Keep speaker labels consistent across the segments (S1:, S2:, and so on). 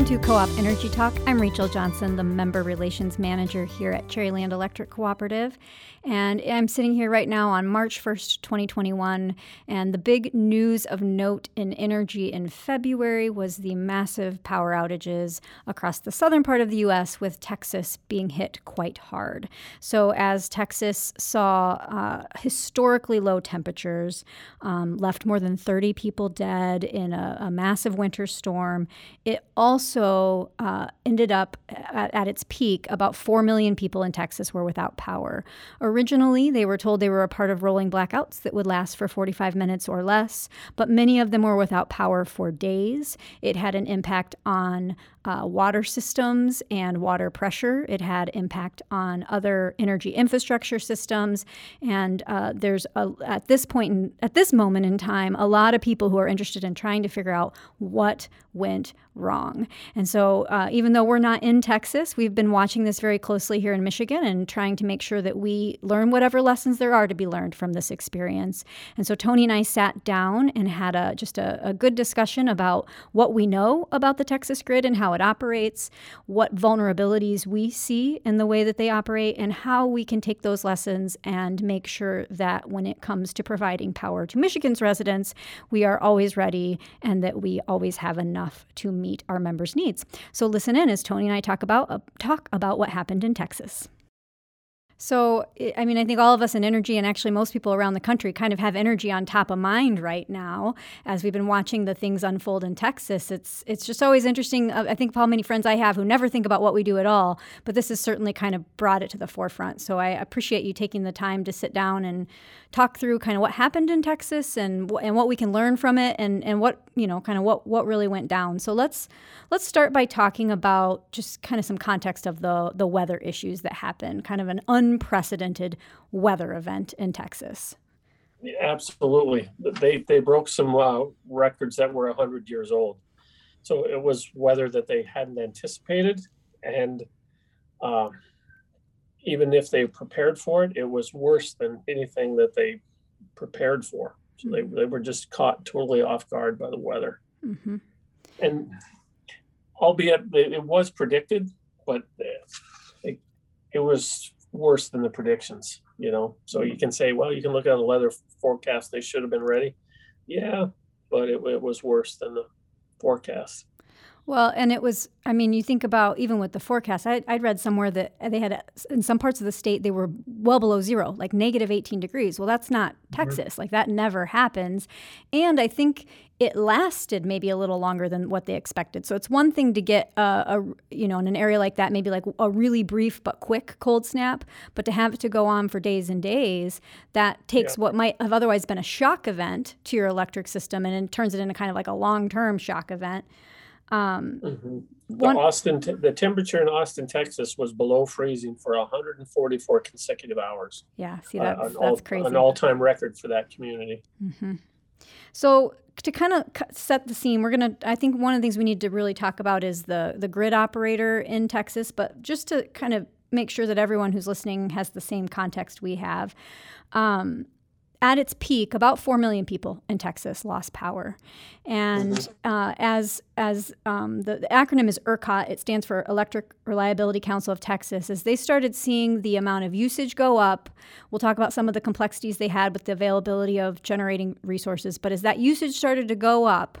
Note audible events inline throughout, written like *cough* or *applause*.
S1: Welcome to Co op Energy Talk. I'm Rachel Johnson, the Member Relations Manager here at Cherryland Electric Cooperative. And I'm sitting here right now on March 1st, 2021. And the big news of note in energy in February was the massive power outages across the southern part of the U.S., with Texas being hit quite hard. So, as Texas saw uh, historically low temperatures, um, left more than 30 people dead in a, a massive winter storm, it also uh, ended up at, at, its peak, about 4 million people in Texas were without power. Originally, they were told they were a part of rolling blackouts that would last for 45 minutes or less, but many of them were without power for days. It had an impact on uh, water systems and water pressure. It had impact on other energy infrastructure systems, and uh, there's a, at this point in, at this moment in time a lot of people who are interested in trying to figure out what went wrong. And so, uh, even though we're not in Texas, we've been watching this very closely here in Michigan and trying to make sure that we learn whatever lessons there are to be learned from this experience. And so, Tony and I sat down and had a just a, a good discussion about what we know about the Texas grid and how it operates, what vulnerabilities we see in the way that they operate, and how we can take those lessons and make sure that when it comes to providing power to Michigan's residents, we are always ready and that we always have enough to meet our members' needs. So listen in as Tony and I talk about uh, talk about what happened in Texas. So, I mean, I think all of us in energy, and actually most people around the country, kind of have energy on top of mind right now as we've been watching the things unfold in Texas. It's it's just always interesting. Uh, I think how many friends I have who never think about what we do at all, but this has certainly kind of brought it to the forefront. So I appreciate you taking the time to sit down and talk through kind of what happened in Texas and and what we can learn from it, and and what you know, kind of what what really went down. So let's let's start by talking about just kind of some context of the the weather issues that happened, kind of an unprecedented weather event in Texas.
S2: Absolutely, they they broke some uh, records that were hundred years old. So it was weather that they hadn't anticipated, and um, even if they prepared for it, it was worse than anything that they prepared for. So they, mm-hmm. they were just caught totally off guard by the weather. Mm-hmm. And albeit it was predicted, but it, it was worse than the predictions, you know. So you mm-hmm. can say, well, you can look at the weather forecast; they should have been ready. Yeah, but it, it was worse than the forecast.
S1: Well, and it was, I mean, you think about even with the forecast, I, would read somewhere that they had, in some parts of the state, they were well below zero, like negative 18 degrees. Well, that's not. Texas. Like that never happens. And I think it lasted maybe a little longer than what they expected. So it's one thing to get a, a, you know, in an area like that, maybe like a really brief but quick cold snap, but to have it to go on for days and days, that takes yeah. what might have otherwise been a shock event to your electric system and it turns it into kind of like a long term shock event.
S2: Um, mm-hmm. The one, Austin, the temperature in Austin, Texas, was below freezing for 144 consecutive hours.
S1: Yeah, see that's, uh, that's all, crazy.
S2: An all-time record for that community.
S1: Mm-hmm. So to kind of set the scene, we're gonna. I think one of the things we need to really talk about is the the grid operator in Texas. But just to kind of make sure that everyone who's listening has the same context we have. Um, at its peak, about four million people in Texas lost power, and mm-hmm. uh, as as um, the, the, acronym is ERCOT, it stands for Electric Reliability Council of Texas. As they started seeing the amount of usage go up, we'll talk about some of the complexities they had with the availability of generating resources. But as that usage started to go up,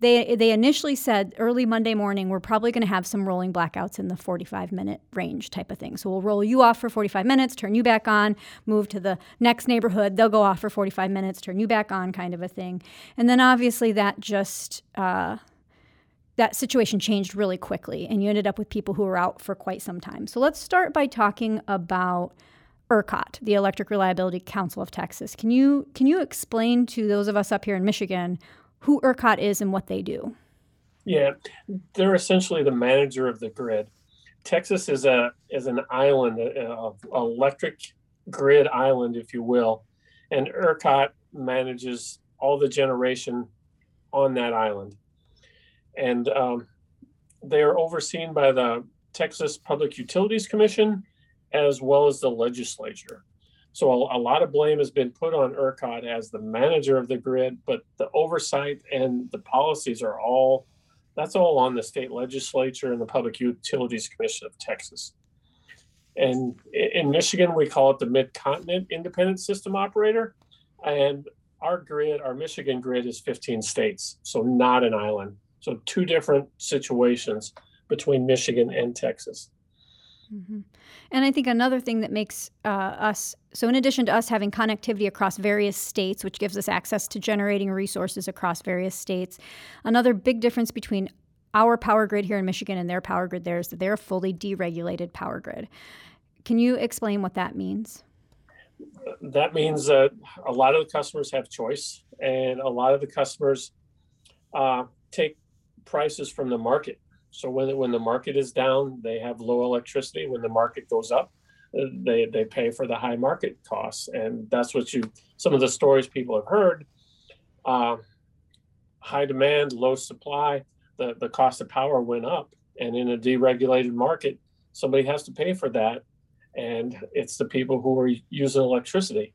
S1: they they initially said early Monday morning we're probably going to have some rolling blackouts in the 45 minute range type of thing. So we'll roll you off for 45 minutes, turn you back on, move to the next neighborhood. They'll go off for 45 minutes, turn you back on, kind of a thing. And then obviously that just uh, that situation changed really quickly, and you ended up with people who were out for quite some time. So let's start by talking about. ERCOT, the Electric Reliability Council of Texas. Can you can you explain to those of us up here in Michigan who ERCOT is and what they do.
S2: Yeah, they're essentially the manager of the grid. Texas is a is an island, of electric grid island, if you will, and ERCOT manages all the generation on that island, and um, they are overseen by the Texas Public Utilities Commission as well as the legislature. So a, a, lot of blame has been put on ERCOT as the manager of the grid, but the oversight and the policies are all That's all on the state legislature and the Public Utilities Commission of Texas. And in Michigan, we call it the Mid Continent Independent System Operator. And our grid, our Michigan grid, is 15 states, so not an island. So, two different situations between Michigan and Texas.
S1: Mm-hmm. And I think another thing that makes uh, us so, in addition to us having connectivity across various states, which gives us access to generating resources across various states, another big difference between our power grid here in Michigan and their power grid there is that they're a fully deregulated power grid. Can you explain what that means?
S2: That means that a lot of the customers have choice, and a lot of the customers uh, take prices from the market. So when when the market is down, they have low electricity. When the market goes up, uh, they they pay for the high market costs, and that's what you some of the stories people have heard. Uh, high demand, low supply. The the cost of power went up, and in a deregulated market, somebody has to pay for that, and it's the people who are using electricity.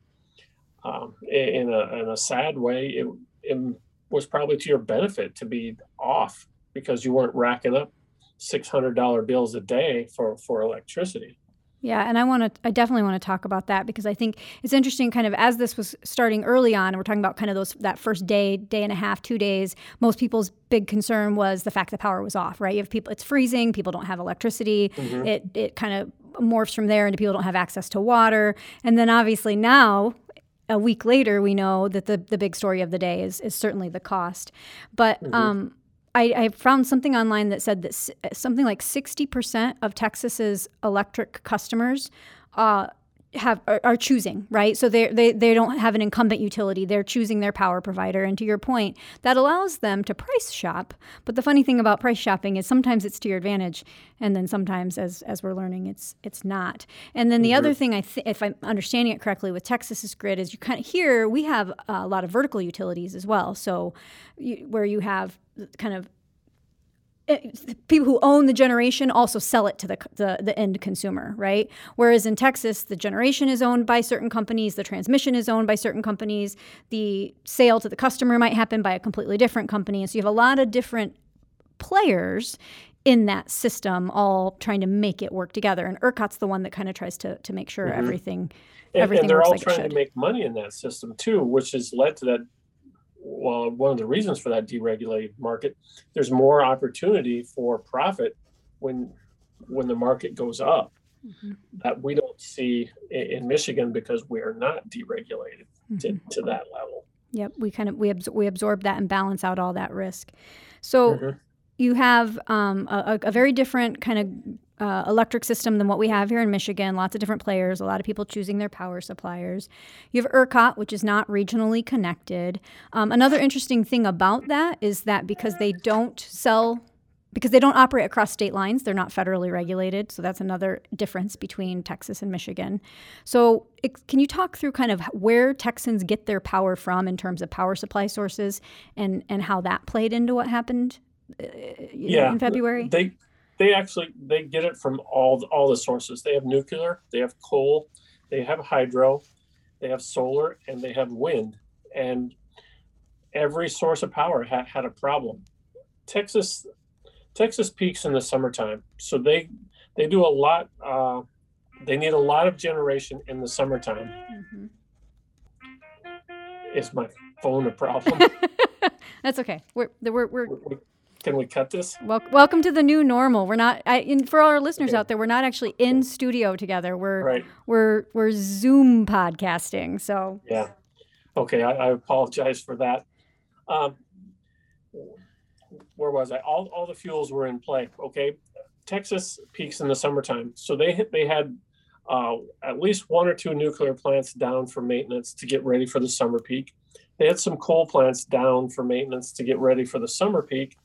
S2: Um, in a in a sad way, it, it was probably to your benefit to be off because you weren't racking up $600 bills a day for, for electricity.
S1: Yeah, and I want to I definitely want to talk about that because I think it's interesting kind of as this was starting early on and we're talking about kind of those that first day, day and a half, 2 days, most people's big concern was the fact that power was off, right? You have people it's freezing, people don't have electricity. Mm-hmm. It it kind of morphs from there into people don't have access to water. And then obviously now a week later we know that the the big story of the day is is certainly the cost. But mm-hmm. um I, I, found something online that said that something like 60% of Texas's electric customers uh, have are, are, choosing right? So they, they they don't have an incumbent utility. They're choosing their power provider. And to your point that allows them to price shop. But the funny thing about price shopping is sometimes it's to your advantage and then sometimes as as we're learning it's it's not. And then the mm-hmm. other thing i th- if i'm understanding it correctly with texas's grid is you kind of here we have a lot of vertical utilities as well. So you, where you have kind of people who own the generation also sell it to the, the, the end consumer, right? Whereas in Texas, the generation is owned by certain companies, the transmission is owned by certain companies, the sale to the customer might happen by a completely different company, and so you have a lot of different players in that system, all trying to make it work together. And ERCOT's the one that kind of tries to to make sure mm-hmm. everything
S2: and,
S1: everything
S2: and they're
S1: works
S2: all
S1: like
S2: trying to make money in that system too, which has led to that well, one of the reasons for that deregulated market, there's more opportunity for profit when when the market goes up mm-hmm. that we don't see in, Michigan because we are not deregulated mm-hmm. to, to that level.
S1: Yep, we kind of we absor- we absorb that and balance out all that risk. So mm-hmm. you have um, a, a, very different kind of uh, electric system than what we have here in Michigan. Lots of different players, a lot of people choosing their power suppliers. You have ERCOT, which is not regionally connected. Um, another interesting thing about that is that because they don't sell, because they don't operate across state lines, they're not federally regulated. So that's another difference between Texas and Michigan. So, it, can you talk through kind of where Texans get their power from in terms of power supply sources and, and how that played into what happened? Uh, yeah, in February.
S2: They they actually they get it from all all the sources. They have nuclear, they have coal, they have hydro, they have solar, and they have wind. And every source of power ha- had a problem. Texas Texas peaks in the summertime, so they they do a lot. Uh, they need a lot of generation in the summertime. Mm-hmm. Is my phone a problem? *laughs*
S1: That's okay. We're we're, we're, we're
S2: can we cut this?
S1: Well, welcome to the new normal. We're not I, for all our listeners okay. out there. We're not actually in studio together. We're right. we're we're Zoom podcasting. So
S2: yeah, okay. I, I apologize for that. Um, where was I? All all the fuels were in play. Okay, Texas peaks in the summertime, so they they had uh, at least one or two nuclear plants down for maintenance to get ready for the summer peak. They had some coal plants down for maintenance to get ready for the summer peak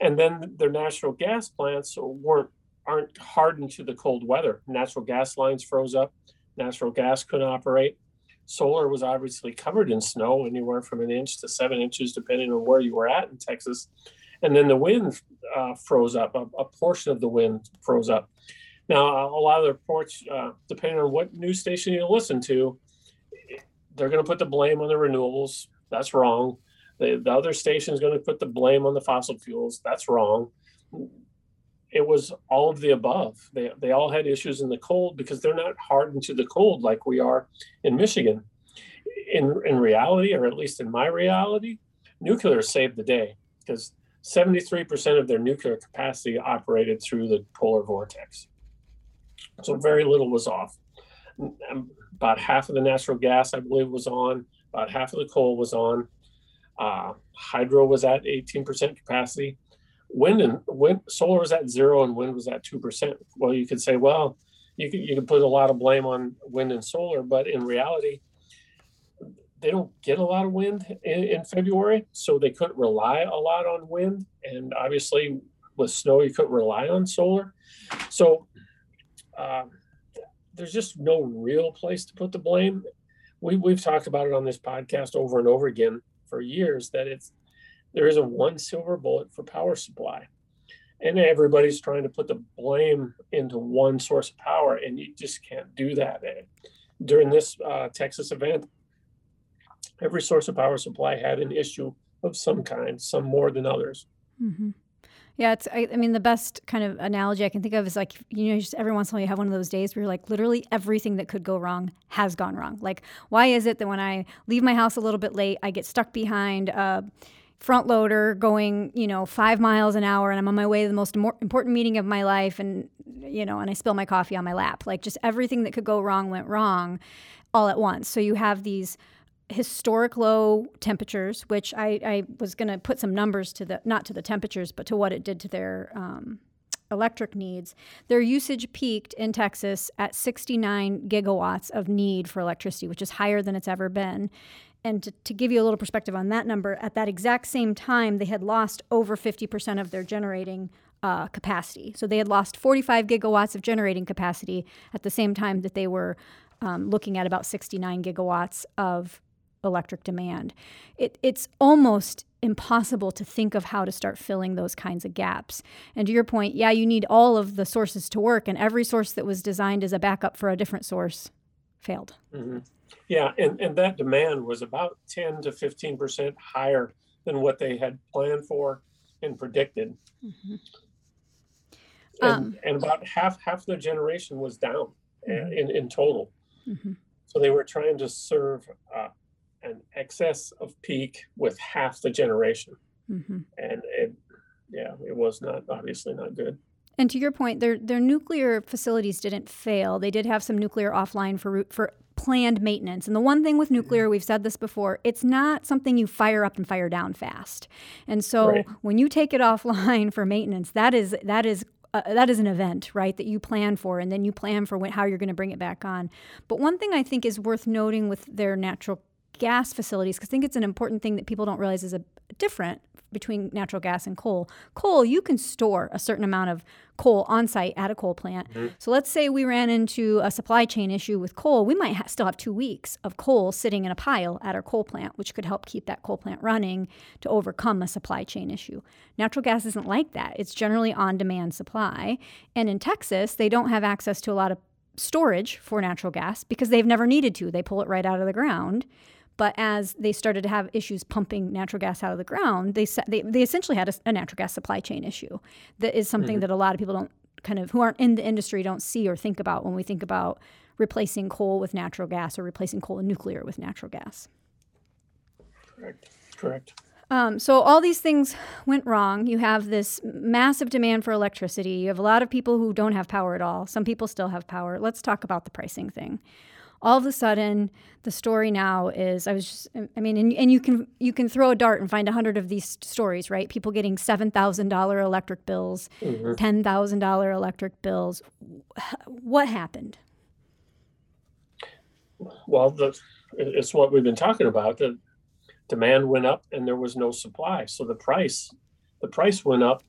S2: and then their natural gas plants weren't aren't hardened to the cold weather. Natural gas lines froze up. Natural gas couldn't operate. Solar was obviously covered in snow, anywhere from an inch to seven inches, depending on where you were at in Texas. And then the wind uh, froze up. A, a, portion of the wind froze up. Now, a lot of the reports, uh, depending on what news station you listen to, they're going to put the blame on the renewables. That's wrong. The, the other station is going to put the blame on the fossil fuels. That's wrong. It was all of the above. They, they all had issues in the cold because they're not hardened to the cold like we are in Michigan. In, in reality, or at least in my reality, nuclear saved the day because 73% of their nuclear capacity operated through the polar vortex. So very little was off. About half of the natural gas, I believe, was on. About half of the coal was on. Uh, hydro was at 18% capacity. Wind and wind, solar was at zero, and wind was at two percent. Well, you could say, well, you could you put a lot of blame on wind and solar, but in reality, they don't get a lot of wind in, in, February, so they couldn't rely a lot on wind. And obviously, with snow, you couldn't rely on solar. So uh, there's just no real place to put the blame. We, we've talked about it on this podcast over and over again for years that it's there is a one silver bullet for power supply. And everybody's trying to put the blame into one source of power, and you just can't do that. During this uh, Texas event, every source of power supply had an issue of some kind, some more than others.
S1: Mm-hmm. Yeah, it's. I, I, mean, the best kind of analogy I can think of is like you know, just every once in a while you have one of those days where you're like, literally everything that could go wrong has gone wrong. Like, why is it that when I leave my house a little bit late, I get stuck behind a front loader going, you know, five miles an hour, and I'm on my way to the most important meeting of my life, and you know, and I spill my coffee on my lap. Like, just everything that could go wrong went wrong, all at once. So you have these historic low temperatures, which I, I was going to put some numbers to the, not to the temperatures, but to what it did to their um, electric needs. Their usage peaked in Texas at 69 gigawatts of need for electricity, which is higher than it's ever been. And to, to give you a little perspective on that number, at that exact same time, they had lost over 50% of their generating uh, capacity. So they had lost 45 gigawatts of generating capacity at the same time that they were um, looking at about 69 gigawatts of electric demand. It, it's almost impossible to think of how to start filling those kinds of gaps. And to your point, yeah, you need all of the sources to work, and every source that was designed as a backup for a different source failed.
S2: Mm-hmm. Yeah, and, and that demand was about 10 to 15% higher than what they had planned for and predicted. Mm-hmm. And, um, and about half half the generation was down mm-hmm. in, in total. Mm-hmm. So they were trying to serve uh, an excess of peak with half the generation. Mm-hmm. And it, yeah, it was not obviously not good.
S1: And to your point, their their nuclear facilities didn't fail. They did have some nuclear offline for for planned maintenance. And the one thing with nuclear, mm-hmm. we've said this before, it's not something you fire up and fire down fast. And so right. when you take it *laughs* offline for maintenance, that is that is uh, that is an event, right, that you plan for, and then you plan for when, how you're going to bring it back on. But one thing I think is worth noting with their natural gas facilities, because I think it's an important thing that people don't realize is a different between natural gas and coal. Coal, you can store a certain amount of coal on site at a coal plant. Mm-hmm. So let's say we ran into a supply chain issue with coal, we might ha- still have two weeks of coal sitting in a pile at our coal plant, which could help keep that coal plant running to overcome a supply chain issue. Natural gas isn't like that. It's generally on demand supply. And in Texas, they don't have access to a lot of storage for natural gas because they've never needed to. They pull it right out of the ground. But as they started to have issues pumping natural gas out of the ground, they they, they essentially had a, a natural gas supply chain issue. That is something mm-hmm. that a lot of people don't kind of who aren't in the industry don't see or think about when we think about replacing coal with natural gas or replacing coal and nuclear with natural gas.
S2: Correct. Correct.
S1: Um, so all these things went wrong. You have this massive demand for electricity. You have a lot of people who don't have power at all. Some people still have power. Let's talk about the pricing thing all of a sudden the story now is i was just i mean and, and you can you can throw a dart and find a hundred of these stories right? People getting $7000 electric bills mm-hmm. $10000 electric bills. What happened?
S2: Well the, it's what we've been talking about the demand went up and there was no supply. So the price the price went up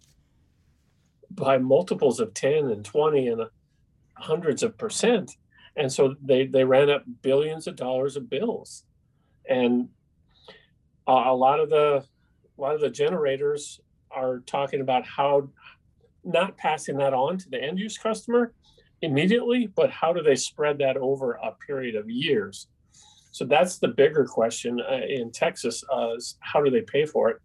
S2: by multiples of 10 and 20 and hundreds of percent and so they they ran up billions of dollars of bills. And a, a lot of the a lot of the generators are talking about how not passing that on to the end use customer immediately but how do they spread that over a period of years? So that's the bigger question uh, in Texas: uh, is how do they pay for it,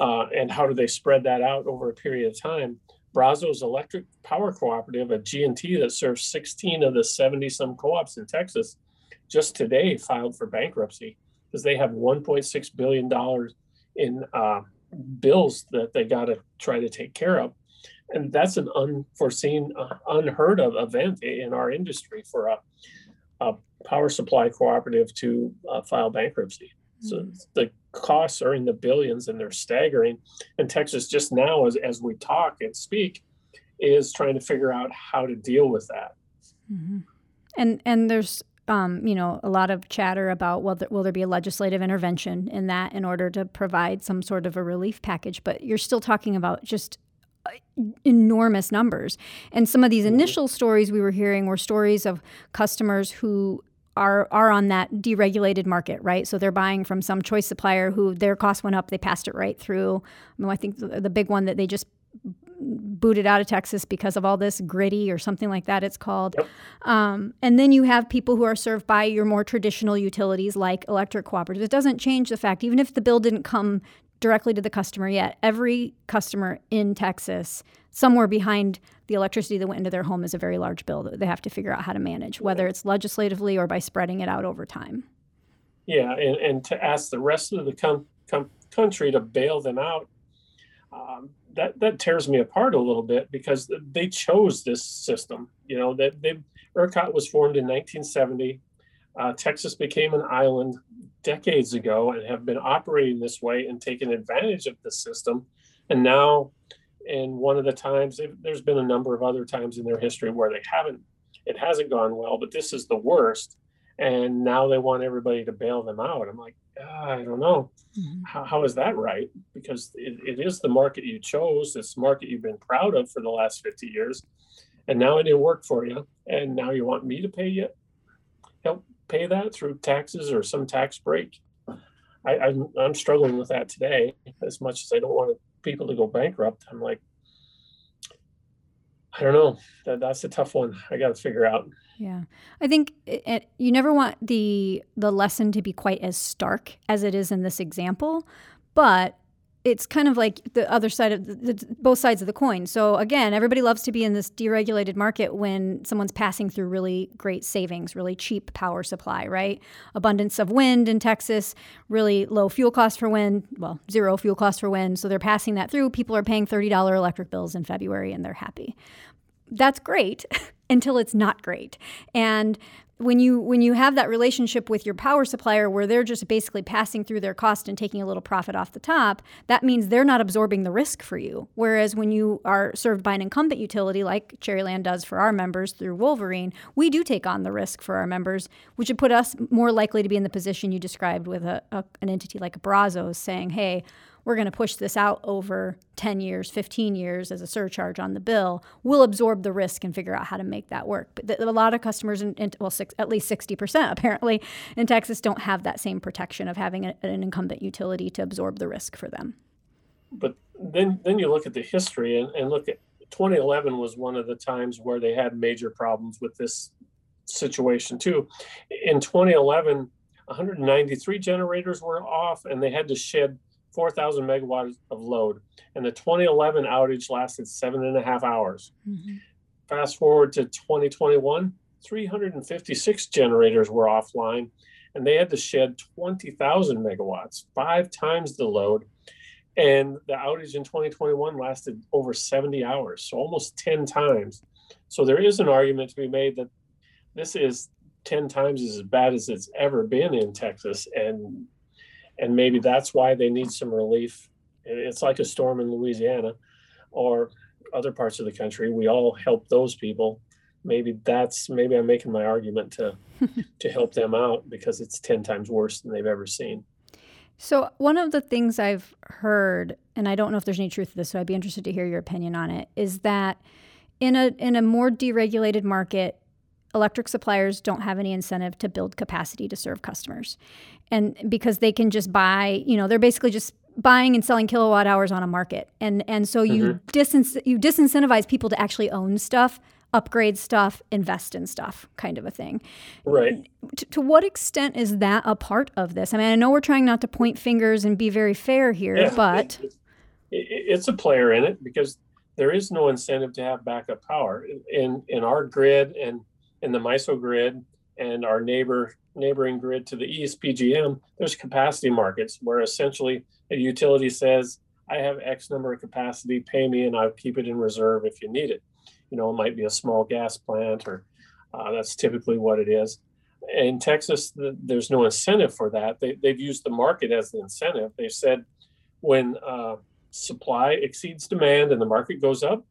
S2: uh, and how do they spread that out over a period of time? Brazos Electric Power Cooperative, a G&T that serves 16 of the 70 some co-ops in Texas, just today filed for bankruptcy because they have 1.6 billion dollars in uh, bills that they got to try to take care of, and that's an unforeseen, uh, unheard of event in our industry for a, a power supply cooperative to uh, file bankruptcy. Mm-hmm. the costs are in the billions and they're staggering. And Texas just now, as, as we talk and speak, is trying to figure out how to deal with that.
S1: Mm-hmm. And and there's um, you know a lot of chatter about well, will there be a legislative intervention in that in order to provide some sort of a relief package? But you're still talking about just uh, enormous numbers. And some of these mm-hmm. initial stories we were hearing were stories of customers who are are on that deregulated market, right? So they're buying from some choice supplier who their cost went up, they passed it right through. I, mean, I think the, the big one that they just booted out of Texas because of all this Griddy or something like that, it's called. Yep. Um, and then you have people who are served by your more traditional utilities like electric cooperatives. It doesn't change the fact, even if the bill didn't come directly to the customer yet, every customer in Texas, somewhere behind the electricity that went into their home, is a very large bill that they have to figure out how to manage, whether it's legislatively or by spreading it out over time.
S2: Yeah, and, and to ask the rest of the com- com- country to bail them out, um, that that tears me apart a little bit because they chose this system. You know that they ERCOT was formed in 1970. Uh, Texas became an island decades ago and have been operating this way and taking advantage of the system. And now, in one of the times, there's been a number of other times in their history where they haven't, it hasn't gone well, but this is the worst. And now they want everybody to bail them out. I'm like, ah, I don't know. Mm-hmm. How, how is that right? Because it, it is the market you chose, this market you've been proud of for the last 50 years. And now it didn't work for you. And now you want me to pay you, pay that through taxes or some tax break. I, I'm, I'm struggling with that today as much as I don't want people to go bankrupt. I'm like, I don't know. That, that's a tough one. I got to figure out.
S1: Yeah, I think it, it, you never want the the lesson to be quite as stark as it is in this example, but it's kind of like the other side of the, the, both sides of the coin. So again, everybody loves to be in this deregulated market when someone's passing through really great savings, really cheap power supply, right? Abundance of wind in Texas, really low fuel costs for wind, well, zero fuel costs for wind. So they're passing that through. People are paying $30 electric bills in February and they're happy. That's great *laughs* until it's not great. And when you when you have that relationship with your power supplier where they're just basically passing through their cost and taking a little profit off the top that means they're not absorbing the risk for you. Whereas when you are served by an incumbent utility like cherryland does for our members through wolverine we do take on the risk for our members which would put us more likely to be in the position you described with a, a an entity like brazos saying hey we're going to push this out over 10 years, 15 years as a surcharge on the bill, we'll absorb the risk and figure out how to make that work. But th- a lot of customers, in, in, well, six, at least 60% *laughs* apparently in Texas, don't have that same protection of having a, an incumbent utility to absorb the risk for them.
S2: But then, then you look at the history and, and look at 2011 was one of the times where they had major problems with this situation too. In 2011, 193 generators were off and they had to shed 4,000 megawatts of load. And the 2011 outage lasted seven and a half hours. Mm-hmm. Fast forward to 2021, 356 generators were offline and they had to shed 20,000 megawatts, five times the load. And the outage in 2021 lasted over 70 hours, so almost 10 times. So there is an argument to be made that this is 10 times as bad as it's ever been in Texas. And and maybe that's why they need some relief. It's like a storm in Louisiana or other parts of the country. We all help those people. Maybe that's maybe I'm making my argument to *laughs* to help them out because it's 10 times worse than they've ever seen.
S1: So, one of the things I've heard, and I don't know if there's any truth to this, so I'd be interested to hear your opinion on it, is that in a in a more deregulated market, electric suppliers don't have any incentive to build capacity to serve customers. And because they can just buy, you know, they're basically just buying and selling kilowatt hours on a market. And and so you mm-hmm. dis you disincentivize people to actually own stuff upgrade stuff, invest in stuff, kind of a thing.
S2: Right.
S1: To, to what extent is that a part of this? I mean, I know we're trying not to point fingers and be very fair here,
S2: Yeah,
S1: but
S2: it- it- it's a player in it because there is no incentive to have backup power in in our grid and in the MISO grid and our neighbor neighboring grid to the east, PJM. There's capacity markets where essentially a utility says, "I have X number of capacity, pay me, and I'll keep it in reserve if you need it." You know, it might be a small gas plant, or uh, that's typically what it is. In Texas, th- there's no incentive for that. They, they've used the market as the incentive. They've said when uh, supply exceeds demand and the market goes up,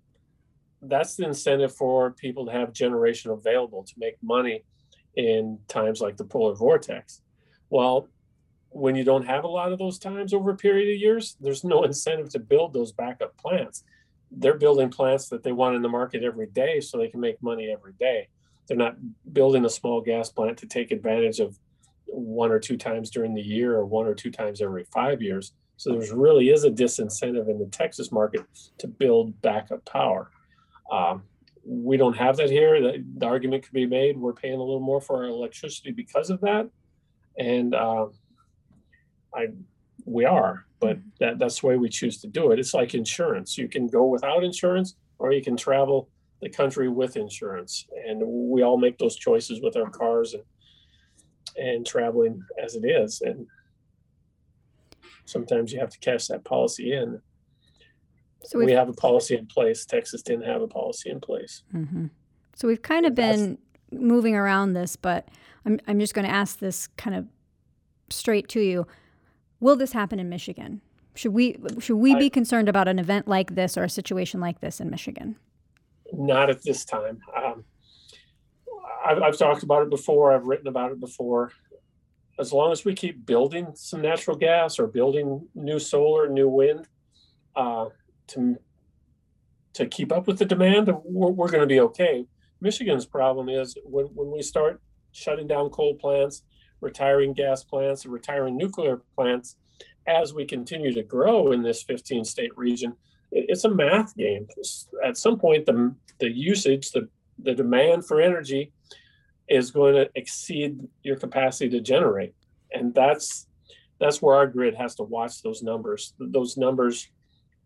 S2: that's the incentive for people to have generation available to make money in times like the polar vortex. Well, when you don't have a lot of those times over a period of years, there's no incentive to build those backup plants. They're building plants that they want in the market every day so they can make money every day. They're not building a small gas plant to take advantage of one or two times during the year or one or two times every five years. So there's really is a disincentive in the Texas market to build backup power. Um, we don't have that here. The, the argument could be made we're paying a little more for our electricity because of that, and uh, I we are, but that, that's the way we choose to do it. It's like insurance. You can go without insurance, or you can travel the country with insurance, and we all make those choices with our cars and and traveling as it is. And sometimes you have to cash that policy in.
S1: So
S2: we
S1: we've,
S2: a policy in place. Texas didn't have a policy in place.
S1: Mhm. so we've kind of
S2: That's-
S1: been moving around this, but I'm, I'm just going to ask this kind of straight to you. Will this happen in Michigan? Should we should we
S2: I-
S1: be concerned about an event like this or a situation like this in Michigan?
S2: Not at this time. Um, I've, I've talked about it before. I've written about it before. As long as we keep building some natural gas or building new solar, new wind, uh, to to keep up with the demand, we're, we're going to be okay. Michigan's problem is when, when we start shutting down coal plants, retiring gas plants, retiring nuclear plants, as we continue to grow in this 15 state region, it- it's a math game. At some point, the the usage, the the demand for energy, is going to exceed your capacity to generate, and that's that's where our grid has to watch those numbers. Those numbers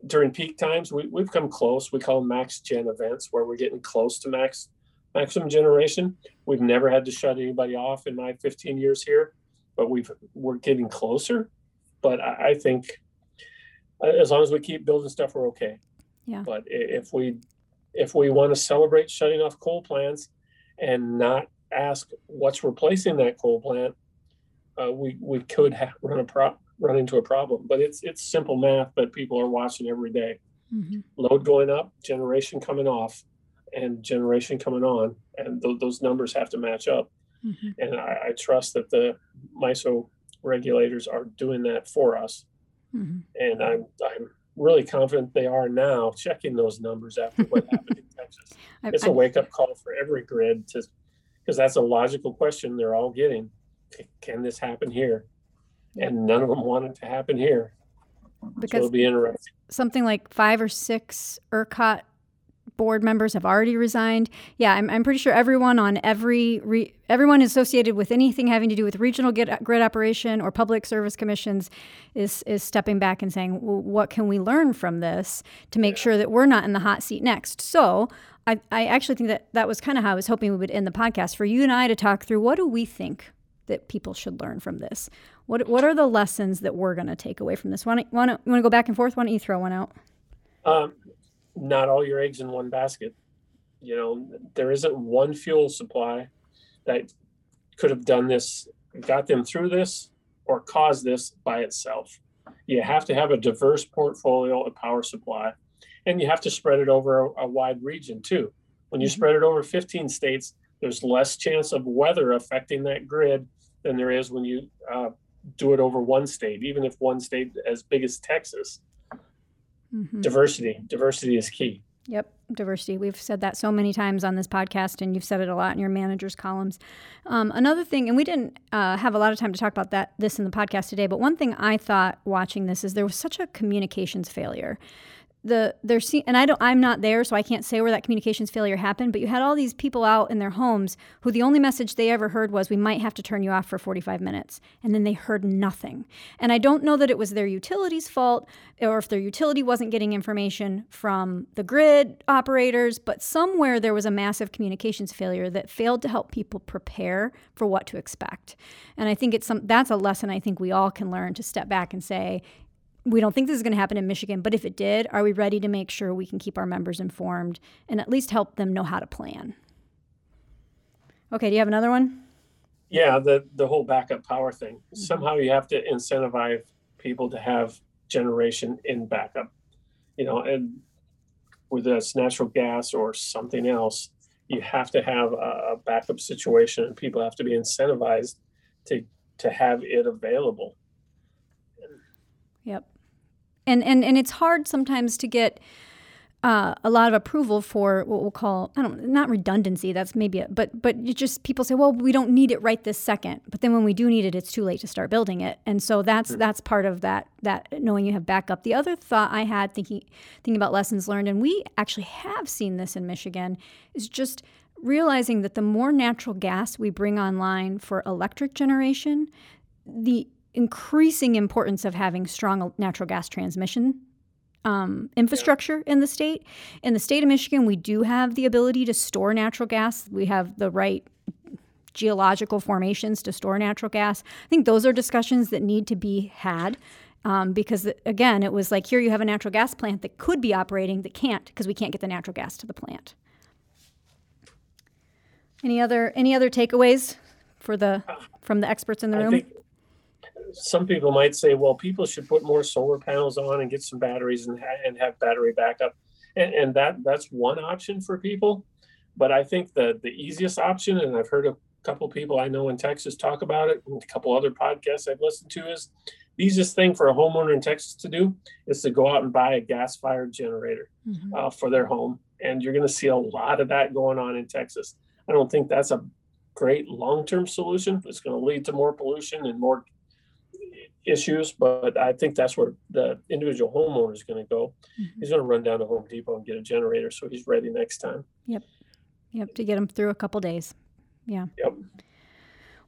S2: during peak times, we, we've come close. We call them max gen events, where we're getting close to max maximum generation. We've never had to shut anybody off in my 15 years here, but we've we're getting closer. But I, I think uh, as long as we keep building stuff, we're okay.
S1: Yeah.
S2: But if we if we want to celebrate shutting off coal plants and not ask what's replacing that coal plant, uh, we we could ha- run a pro- run into a problem. But it's it's simple math that people are watching every day.
S1: Mm-hmm.
S2: Load going up, generation coming off, and generation coming on, and th- those numbers have to match up.
S1: Mm-hmm.
S2: And I, I trust that the MISO regulators are doing that for us
S1: Mm-hmm.
S2: and I'm I'm really confident they are now checking those numbers after what happened in *laughs* Texas.
S1: I,
S2: It's a wake up call for every grid to because that's a logical question they're all getting. Can this happen here? And none of them want it to happen here. So
S1: because
S2: it'll be interesting.
S1: something like five or six ERCOT board members have already resigned. Yeah, I'm, I'm pretty sure everyone on every re, everyone associated with anything having to do with regional grid, grid operation or public service commissions is is stepping back and saying, well, what can we learn from this to make sure that we're not in the hot seat next? So. I, I actually think that that was kind of how I was hoping we would end the podcast for you and I to talk through what do we think that people should learn from this? What what are the lessons that we're going to take away from this? Want to want to go back and forth? Why don't you throw one out?
S2: Um, not all your eggs in one basket. You know, there isn't one fuel supply that could have done this, got them through this, or caused this by itself. You have to have a diverse portfolio of power supply, and you have to spread it over a, a wide region too. When you
S1: Mhm.
S2: spread it over 15 states, there's less chance of weather affecting that grid than there is when you uh, do it over one state, even if one state as big as Texas.
S1: Mhm.
S2: Diversity, diversity is key.
S1: Yep, diversity. We've said that so many times on this podcast, and you've said it a lot in your manager's columns. Um, another thing, and we didn't uh, have a lot of time to talk about that this in the podcast today, but one thing I thought watching this is there was such a communications failure. The there's and I don't I'm not there so I can't say where that communications failure happened but you had all these people out in their homes who the only message they ever heard was we might have to turn you off for 45 minutes and then they heard nothing. And I don't know that it was their utility's fault or if their utility wasn't getting information from the grid operators but somewhere there was a massive communications failure that failed to help people prepare for what to expect. And I think it's some that's a lesson I think we all can learn to step back and say we don't think this is going to happen in Michigan, but if it did, are we ready to make sure we can keep our members informed and at least help them know how to plan? Okay, do you have another one?
S2: Yeah, the the whole backup power thing. Mm-hmm. Somehow you have to incentivize people to have generation in backup. You know, and whether it's natural gas or something else, you have to have a, a backup situation, and people have to be incentivized to to have it available.
S1: Yep and and and it's hard sometimes to get uh, a lot of approval for what we'll call I don't not redundancy. That's maybe it, but but it just people say, well, we don't need it right this second. But then when we do need it, it's too late to start building it. And so that's mm-hmm. that's part of that that knowing you have backup. The other thought I had thinking thinking about lessons learned, and we actually have seen this in Michigan, is just realizing that the more natural gas we bring online for electric generation, the increasing importance of having strong natural gas transmission um, infrastructure in the state. In the state of Michigan, we do have the ability to store natural gas. We have the right geological formations to store natural gas. I think those are discussions that need to be had. Um, because again, it was like here you have a natural gas plant that could be operating that can't because we can't get the natural gas to the plant. Any other any other takeaways for the from the experts in the room?
S2: Think, some people might say, well, people should put more solar panels on and get some batteries and, ha- and have battery backup. And, and that that's one option for people. But I think the, the easiest option, and I've heard a couple people I know in Texas talk about it, and a couple other podcasts I've listened to, is the easiest thing for a homeowner in Texas to do is to go out and buy a gas fired generator mm-hmm. uh, for their home. And you're going to see a lot of that going on in Texas. I don't think that's a great long term solution. It's going to lead to more pollution and more issues, but I think that's where the individual homeowner is going to go. Mm-hmm. He's going to run down to Home Depot and get a generator so he's ready next time.
S1: Yep. Yep. To get him through a couple days. Yeah.
S2: Yep.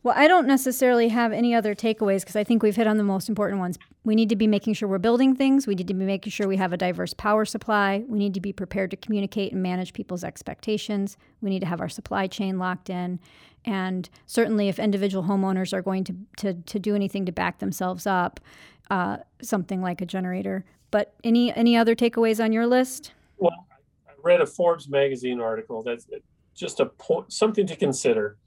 S1: Well, I don't necessarily have any other takeaways because I think we've hit on the most important ones. We need to be making sure we're building things. We need to be making sure we have a diverse power supply. We need to be prepared to communicate and manage people's expectations. We need to have our supply chain locked in. And certainly, if individual homeowners are going to, to, to do anything to back themselves up, uh, something like a generator. But any any other takeaways on your list?
S2: Well, I read a Forbes magazine article that's just a point, something to consider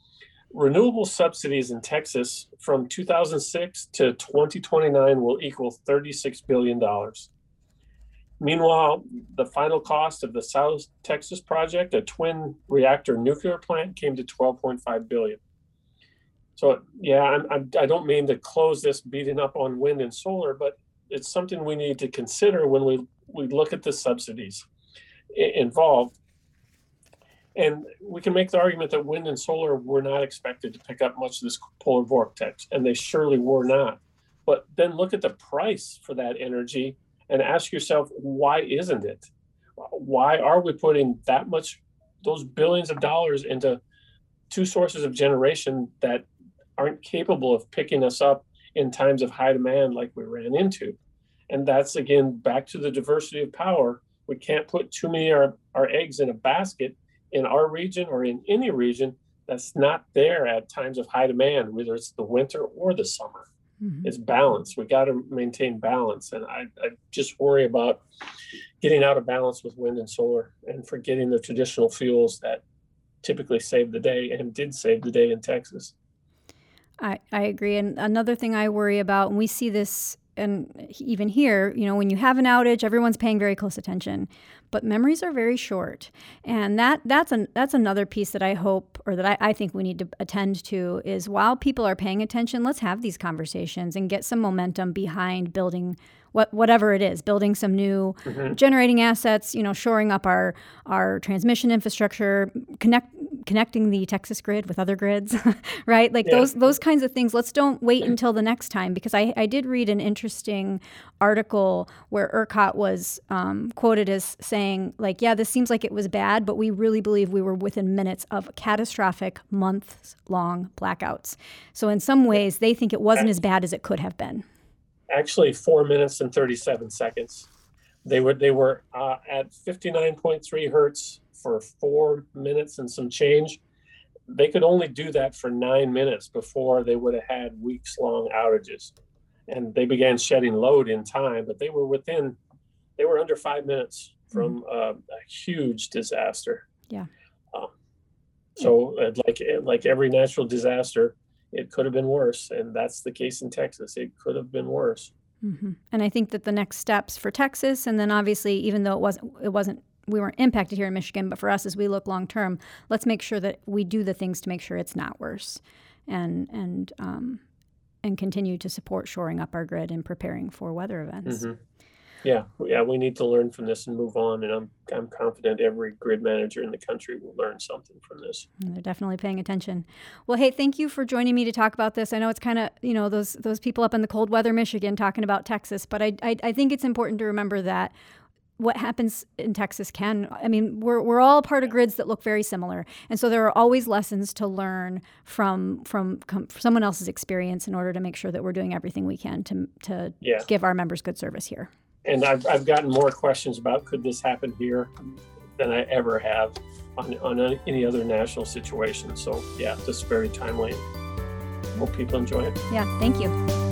S2: renewable subsidies in Texas from 2006 to 2029 will equal $36 billion. Meanwhile, the final cost of the South Texas project, a twin reactor nuclear plant, came to 12.5 billion. So, yeah, I'm, I'm, I do not mean to close this beating up on wind and solar, but it's something we need to consider when we, we look at the subsidies involved and we can make the argument that wind and solar were not expected to pick up much of this polar vortex, and they surely were not. But then look at the price for that energy and ask yourself, why isn't it? Why are we putting that much, those billions of dollars into two sources of generation that aren't capable of picking us up in times of high demand like we ran into? And that's again back to the diversity of power. We can't put too many of our, our eggs in a basket in our region or in any region that's not there at times of high demand, whether it's the winter or the summer. Mm-hmm. It's balance. We got to maintain balance. And I, I just worry about getting out of balance with wind and solar and forgetting the traditional fuels that typically save the day and did save the day in Texas.
S1: I, I agree. And another thing I worry about, and we see this and even here, you know, when you have an outage, everyone's paying very close attention, but memories are very short, and that that's an that's another piece that I hope or that I, I think we need to attend to is while people are paying attention, let's have these conversations and get some momentum behind building what whatever it is, building some new
S2: Mhm.
S1: generating assets, you know, shoring up our our transmission infrastructure, connect connecting the Texas grid with other grids, *laughs* right? Like
S2: Yeah.
S1: those those kinds of things. Let's don't wait until the next time because I, I did read an interesting article where ERCOT was um, quoted as saying like, yeah, this seems like it was bad, but we really believe we were within minutes of catastrophic months long blackouts. So in some ways, they think it wasn't as bad as it could have been.
S2: Actually, four minutes and 37 seconds. They were they were uh, at 59.3 hertz for four minutes and some change. They could only do that for nine minutes before they would have had weeks long outages, and they began shedding load in time. But they were within, they were under five minutes from uh, a huge disaster.
S1: Yeah.
S2: Um, so, uh, like like every natural disaster, it could have been worse, and that's the case in Texas. It could have been worse.
S1: hmm And I think that the next steps for Texas, and then obviously, even though it wasn't, it wasn't, we weren't impacted here in Michigan, but for us, as we look long term, let's make sure that we do the things to make sure it's not worse, and and um, and continue to support shoring up our grid and preparing for weather events.
S2: Mhm. Yeah, yeah, we need to learn from this and move on. And I'm I'm confident every grid manager in the country will learn something from this.
S1: And they're definitely paying attention. Well, hey, thank you for joining me to talk about this. I know it's kind of you know those those people up in the cold weather Michigan talking about Texas, but I, I I think it's important to remember that what happens in Texas can I mean we're we're all part of grids that look very similar, and so there are always lessons to learn from from com- someone else's experience in order to make sure that we're doing everything we can to to
S2: Yeah,
S1: give our members good service here.
S2: and I've I've gotten more questions about could this happen here than I ever have on on any other national situation. So yeah, this is very timely. Hope people enjoy it.
S1: Yeah, thank you.